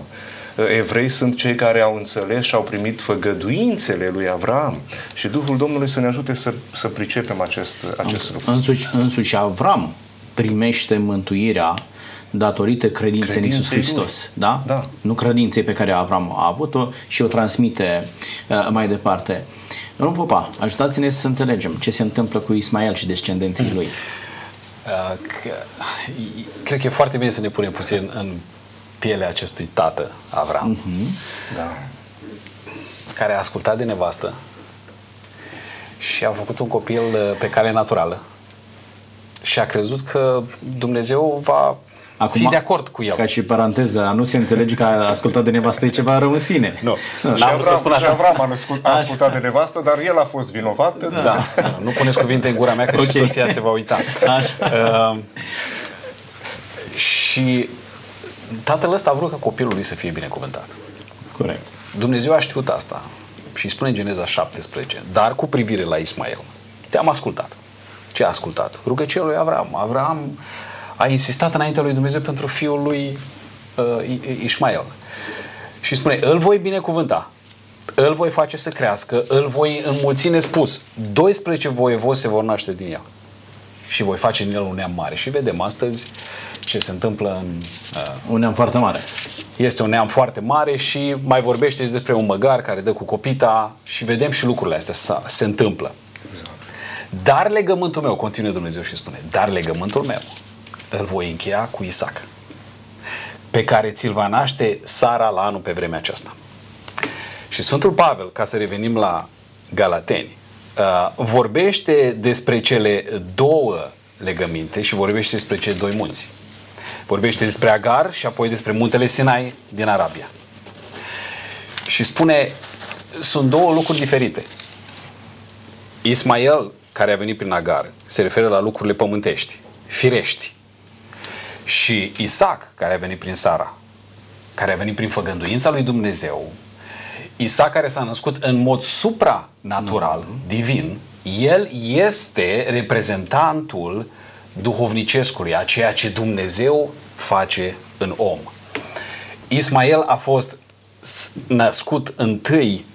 Evrei sunt cei care au înțeles și au primit făgăduințele lui Avram. Și Duhul Domnului să ne ajute să, să pricepem acest, acest lucru. Însuși, însuși Avram primește mântuirea datorită credinței în Iisus Hristos. Da? da? Nu credinței pe care Avram a avut-o și o transmite uh, mai departe. Domnul Popa, ajutați-ne să înțelegem ce se întâmplă cu Ismael și descendenții mm. lui. [CLEARS THROAT] Uh, cred că e foarte bine să ne punem puțin în pielea acestui tată, Avram, Da. care a ascultat de nevastă și a făcut un copil uh, pe cale naturală și a crezut că Dumnezeu va Acum, fi de acord cu el. Ca și paranteză, a nu se înțelege că a ascultat de nevastă e ceva rău în sine. Nu, Și n-am vrut să Avram, spun și așa. Avram a, născut, a ascultat de nevastă, dar el a fost vinovat pentru Da, da, nu puneți cuvinte în gura mea că și Ok. soția se va uita. Uh, și tatăl ăsta a vrut ca copilul lui să fie binecuvântat. Corect. Dumnezeu a știut asta și spune în Geneza 17, dar cu privire la Ismael, te-am ascultat. Ce a ascultat? Rugăciunea lui Avram. Avram a insistat înaintea lui Dumnezeu pentru fiul lui uh, I- I- Ismael. Și spune, îl voi binecuvânta, îl voi face să crească, îl voi înmulți nespus. 12 voievozi se vor naște din el. Și voi face din el un neam mare. Și vedem astăzi ce se întâmplă în uh, Un neam foarte mare. este un neam foarte mare și mai vorbește și despre un măgar care dă cu copita și vedem și lucrurile astea sa- se întâmplă. Dar legământul meu, continuă Dumnezeu și spune, dar legământul meu îl voi încheia cu Isaac, pe care ți-l va naște Sara la anul pe vremea aceasta. Și Sfântul Pavel, ca să revenim la Galateni, uh, vorbește despre cele două legăminte și vorbește despre cei doi munți. Vorbește despre Agar și apoi despre muntele Sinai din Arabia. Și spune, sunt două lucruri diferite. Ismael, care a venit prin Agar, se referă la lucrurile pământești, firești. Și Isaac, care a venit prin Sara, care a venit prin făgăduința lui Dumnezeu, Isaac care s-a născut în mod supranatural, divin, el este reprezentantul duhovnicescului, a ceea ce Dumnezeu face în om. Ismael a fost s- născut întâi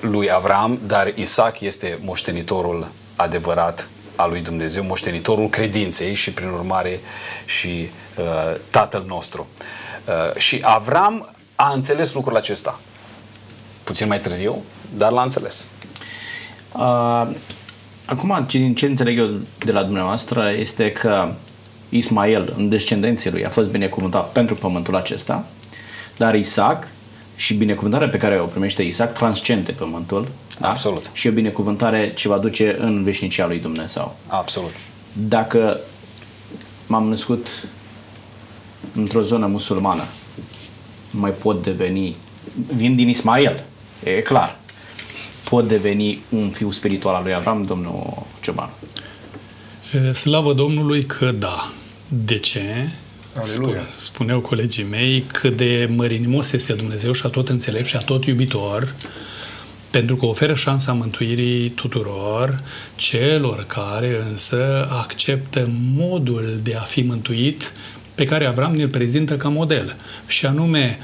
lui Avram, dar Isaac este moștenitorul adevărat al lui Dumnezeu, moștenitorul credinței și prin urmare și uh, tatăl nostru. Uh, și Avram a înțeles lucrul acesta. Puțin mai târziu, dar l-a înțeles. Uh, acum, ce, din ce înțeleg eu de la dumneavoastră este că Ismael, în descendenții lui, a fost binecuvântat pentru pământul acesta, dar Isaac și binecuvântarea pe care o primește Isaac transcende pământul. Da? Absolut. Și e o binecuvântare ce va duce în veșnicia lui Dumnezeu. Absolut. Dacă m-am născut într-o zonă musulmană, mai pot deveni, vin din Ismael, e clar, pot deveni un fiu spiritual al lui Avram, domnul Cioban. E, Slavă Domnului că da. De ce? Aleluia. Spune- Spuneau colegii mei cât de mărinimos este Dumnezeu și a tot înțelept și a tot iubitor pentru că oferă șansa mântuirii tuturor, celor care însă acceptă modul de a fi mântuit pe care Avram ne-l prezintă ca model. Și anume,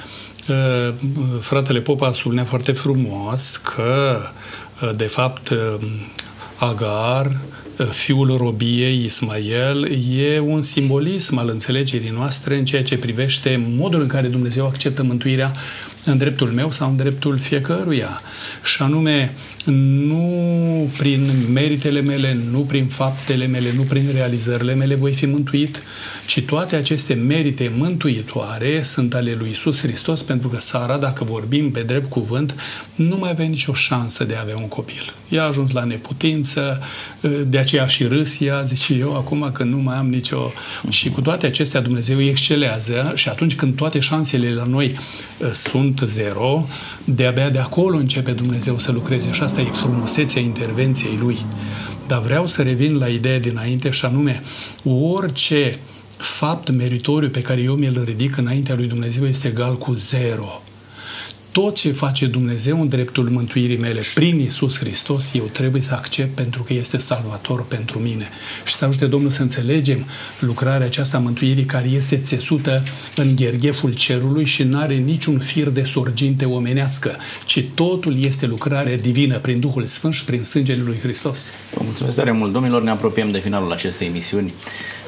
uh, fratele Popa a subliniat foarte frumos că, uh, de fapt, uh, Agar, uh, fiul robiei Ismael, e un simbolism al înțelegerii noastre în ceea ce privește modul în care Dumnezeu acceptă mântuirea în dreptul meu sau în dreptul fiecăruia. Și anume, nu prin meritele mele, nu prin faptele mele, nu prin realizările mele voi fi mântuit, ci toate aceste merite mântuitoare sunt ale lui Isus Hristos, pentru că Sara, dacă vorbim pe drept cuvânt, nu mai avea nicio șansă de a avea un copil. Ea a ajuns la neputință, de aceea și râs ea, zice eu, acum că nu mai am nicio... Și cu toate acestea Dumnezeu îi excelează și atunci când toate șansele la noi uh, sunt zero, de-abia de acolo începe Dumnezeu să lucreze și asta e frumusețea intervenției Lui. Dar vreau să revin la ideea dinainte și anume, orice fapt meritoriu pe care eu mi-l ridic înaintea lui Dumnezeu este egal cu zero. Tot ce face Dumnezeu în dreptul mântuirii mele prin Isus Hristos, eu trebuie să accept pentru că este salvator pentru mine. Și să ajute Domnul să înțelegem lucrarea aceasta a mântuirii care este țesută în ghergheful cerului și nu are niciun fir de sorginte omenească, ci totul este lucrare divină prin Duhul Sfânt și prin sângele lui Hristos. Vă mulțumesc tare mult, domnilor, ne apropiem de finalul acestei emisiuni.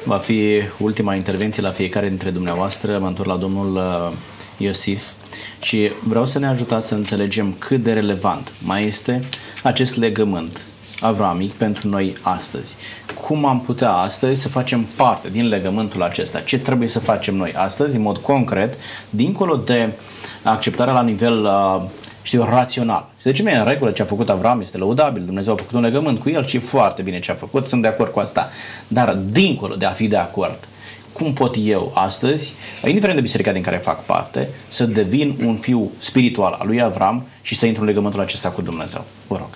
Va fi ultima intervenție la fiecare dintre dumneavoastră. Mă întorc la domnul uh, Iosif și vreau să ne ajutați să înțelegem cât de relevant mai este acest legământ avramic pentru noi astăzi. Cum am putea astăzi să facem parte din legământul acesta? Ce trebuie să facem noi astăzi, în mod concret, dincolo de acceptarea la nivel uh, știu, rațional. Și de ce mi e în regulă ce a făcut Avram, este lăudabil, Dumnezeu a făcut un legământ cu el și e foarte bine ce a făcut, sunt de acord cu asta. Dar dincolo de a fi de acord, cum pot eu astăzi, indiferent de biserica din care fac parte, să devin un fiu spiritual al lui Avram și să intru în legământul acesta cu Dumnezeu? Vă rog.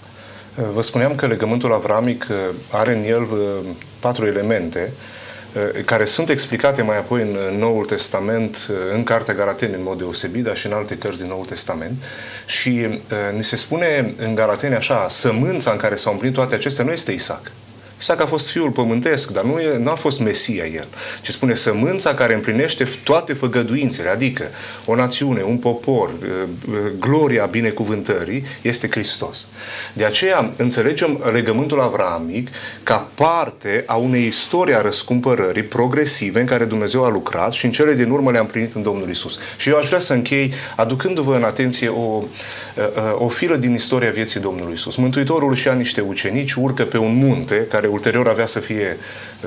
Vă spuneam că legământul avramic uh, are în el uh, patru elemente uh, care sunt explicate mai apoi în Noul Testament, în Cartea Galateni în mod deosebit, dar și în alte cărți din Noul Testament. Și ni se spune în Galateni așa, sămânța în care s-au împlinit toate acestea nu este Isaac, Isaac a fost fiul pământesc, dar nu, e, nu a fost Mesia el, ci spune sămânța care împlinește toate făgăduințele, adică o națiune, un popor, gloria binecuvântării, este Hristos. De aceea înțelegem legământul avramic ca parte a unei istorii a răscumpărării progresive în care Dumnezeu a lucrat și în cele din urmă le-a împlinit în Domnul Isus. Și eu aș vrea să închei aducându-vă în atenție o, o filă din istoria vieții Domnului Isus. Mântuitorul și a niște ucenici urcă pe un munte care ulterior avea să fie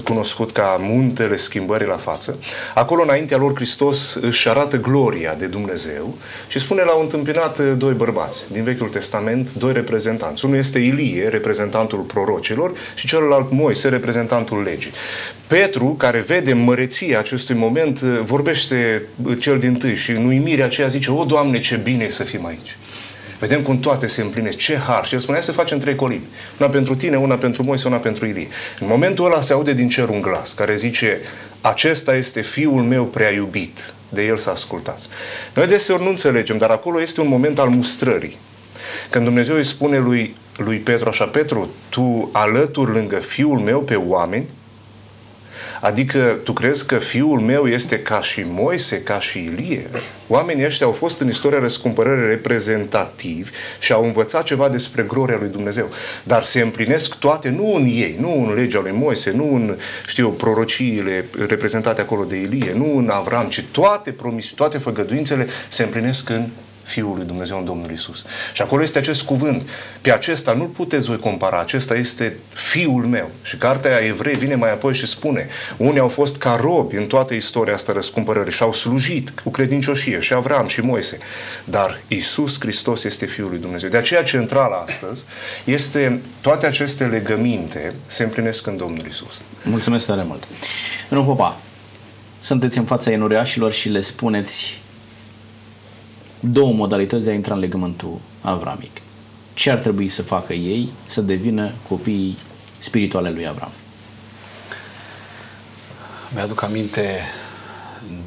cunoscut ca muntele schimbării la față. Acolo, înaintea lor, Hristos își arată gloria de Dumnezeu și spune la un întâmpinat doi bărbați din Vechiul Testament, doi reprezentanți. Unul este Ilie, reprezentantul prorocilor, și celălalt Moise, reprezentantul legii. Petru, care vede măreția acestui moment, vorbește cel din tâi și în uimirea aceea zice, o, Doamne, ce bine e să fim aici. Vedem cum toate se împlinesc. Ce har! Și el spunea să facem trei colibi. Una pentru tine, una pentru Moise, una pentru Ilie. În momentul ăla se aude din cer un glas care zice acesta este fiul meu prea iubit. De el să ascultați. Noi deseori nu înțelegem, dar acolo este un moment al mustrării. Când Dumnezeu îi spune lui, lui Petru așa, Petru, tu alături lângă fiul meu pe oameni, Adică tu crezi că fiul meu este ca și Moise, ca și Ilie? Oamenii ăștia au fost în istoria răscumpărării reprezentativi și au învățat ceva despre gloria lui Dumnezeu. Dar se împlinesc toate, nu în ei, nu în legea lui Moise, nu în, știu, prorociile reprezentate acolo de Ilie, nu în Avram, ci toate promisi, toate făgăduințele se împlinesc în Fiul lui Dumnezeu în Domnul Isus. Și acolo este acest cuvânt. Pe acesta nu-l puteți voi compara. Acesta este Fiul meu. Și cartea Evrei vine mai apoi și spune unii au fost ca robi în toată istoria asta răscumpărării și au slujit cu credincioșie și Avram și Moise. Dar Isus Hristos este Fiul lui Dumnezeu. De aceea central astăzi este toate aceste legăminte se împlinesc în Domnul Isus. Mulțumesc tare mult. Nu, Popa, sunteți în fața enuriașilor și le spuneți două modalități de a intra în legământul avramic. Ce ar trebui să facă ei să devină copiii spirituale lui Avram? Mi-aduc aminte,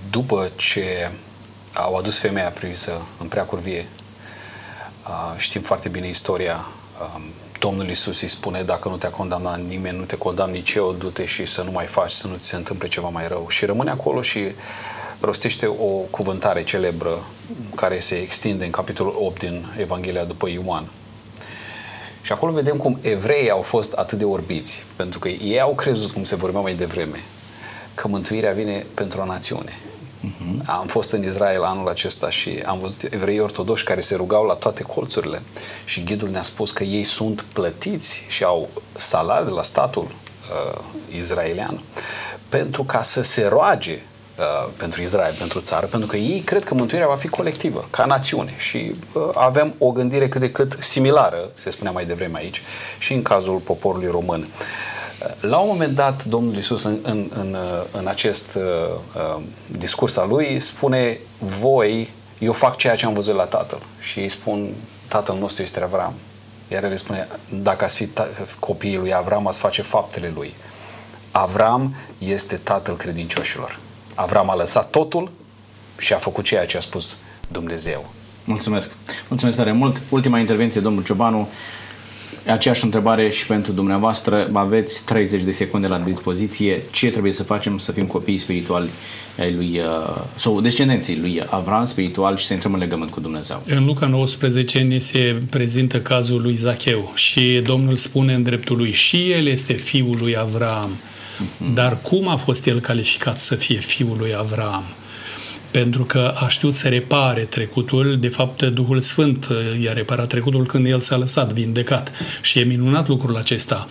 după ce au adus femeia privisă în prea curvie, știm foarte bine istoria, Domnul Isus îi spune, dacă nu te-a condamnat nimeni, nu te condamn nici eu, du-te și să nu mai faci, să nu ți se întâmple ceva mai rău. Și rămâne acolo și rostește o cuvântare celebră care se extinde în capitolul 8 din Evanghelia după Ioan. Și acolo vedem cum evreii au fost atât de orbiți, pentru că ei au crezut, cum se vorbea mai devreme, că mântuirea vine pentru o națiune. Uh-huh. Am fost în Israel anul acesta și am văzut evrei ortodoși care se rugau la toate colțurile și ghidul ne-a spus că ei sunt plătiți și au salari de la statul uh, israelian pentru ca să se roage Uh, pentru Israel, pentru țară, pentru că ei cred că mântuirea va fi colectivă, ca națiune și uh, avem o gândire cât de cât similară, se spunea mai devreme aici, și în cazul poporului român. Uh, la un moment dat, Domnul Iisus în, în, în, uh, în acest uh, discurs al lui spune voi, eu fac ceea ce am văzut la Tatăl și îi spun Tatăl nostru este Avram. Iar el spune, dacă ați fi ta- copiii lui Avram, ați face faptele lui. Avram este tatăl credincioșilor. Avram a lăsat totul și a făcut ceea ce a spus Dumnezeu. Mulțumesc. Mulțumesc tare mult. Ultima intervenție, domnul Ciobanu. Aceeași întrebare și pentru dumneavoastră. Aveți 30 de secunde la dispoziție. Ce trebuie să facem să fim copii spirituali ai lui, uh, sau descendenții lui Avram spiritual și să intrăm în legământ cu Dumnezeu? În Luca 19 ne se prezintă cazul lui Zacheu și Domnul spune în dreptul lui și el este fiul lui Avram. Uh-huh. Dar cum a fost el calificat să fie fiul lui Avram? pentru că a știut să repare trecutul. De fapt, Duhul Sfânt uh, i-a reparat trecutul când el s-a lăsat vindecat. Și e minunat lucrul acesta.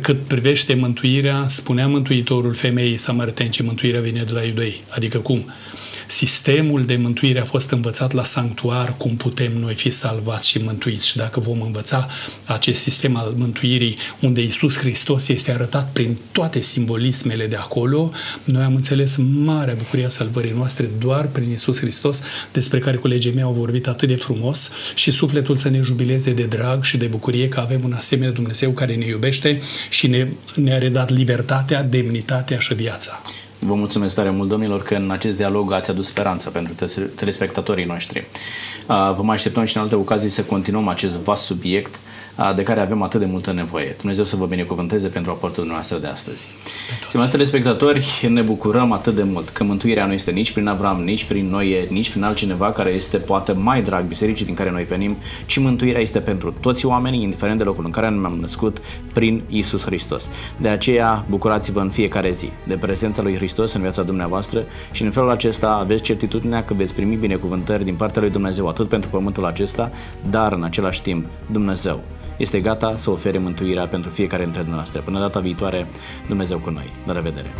Cât privește mântuirea, spunea Mântuitorul femeii samaritenci, mântuirea vine de la iudei. Adică cum? Sistemul de mântuire a fost învățat la sanctuar, cum putem noi fi salvați și mântuiți. Și dacă vom învăța acest sistem al mântuirii, unde Isus Hristos este arătat prin toate simbolismele de acolo, noi am înțeles marea bucuria salvării noastre doar prin Isus Hristos, despre care colegii mei au vorbit atât de frumos și sufletul să ne jubileze de drag și de bucurie că avem un asemenea Dumnezeu care ne iubește și ne, ne-a redat libertatea, demnitatea și viața. Vă mulțumesc tare mult, domnilor, că în acest dialog ați adus speranță pentru telespectatorii noștri. Vă mai așteptăm și în alte ocazii să continuăm acest vast subiect de care avem atât de multă nevoie. Dumnezeu să vă binecuvânteze pentru aportul dumneavoastră de astăzi. Stimați telespectatori, ne bucurăm atât de mult că mântuirea nu este nici prin Avram, nici prin noi, nici prin altcineva care este poate mai drag bisericii din care noi venim, ci mântuirea este pentru toți oamenii, indiferent de locul în care ne-am născut, prin Isus Hristos. De aceea, bucurați-vă în fiecare zi de prezența lui Hristos în viața dumneavoastră și în felul acesta aveți certitudinea că veți primi binecuvântări din partea lui Dumnezeu, atât pentru pământul acesta, dar în același timp Dumnezeu este gata să ofere mântuirea pentru fiecare dintre noastre. Până data viitoare, Dumnezeu cu noi. La revedere!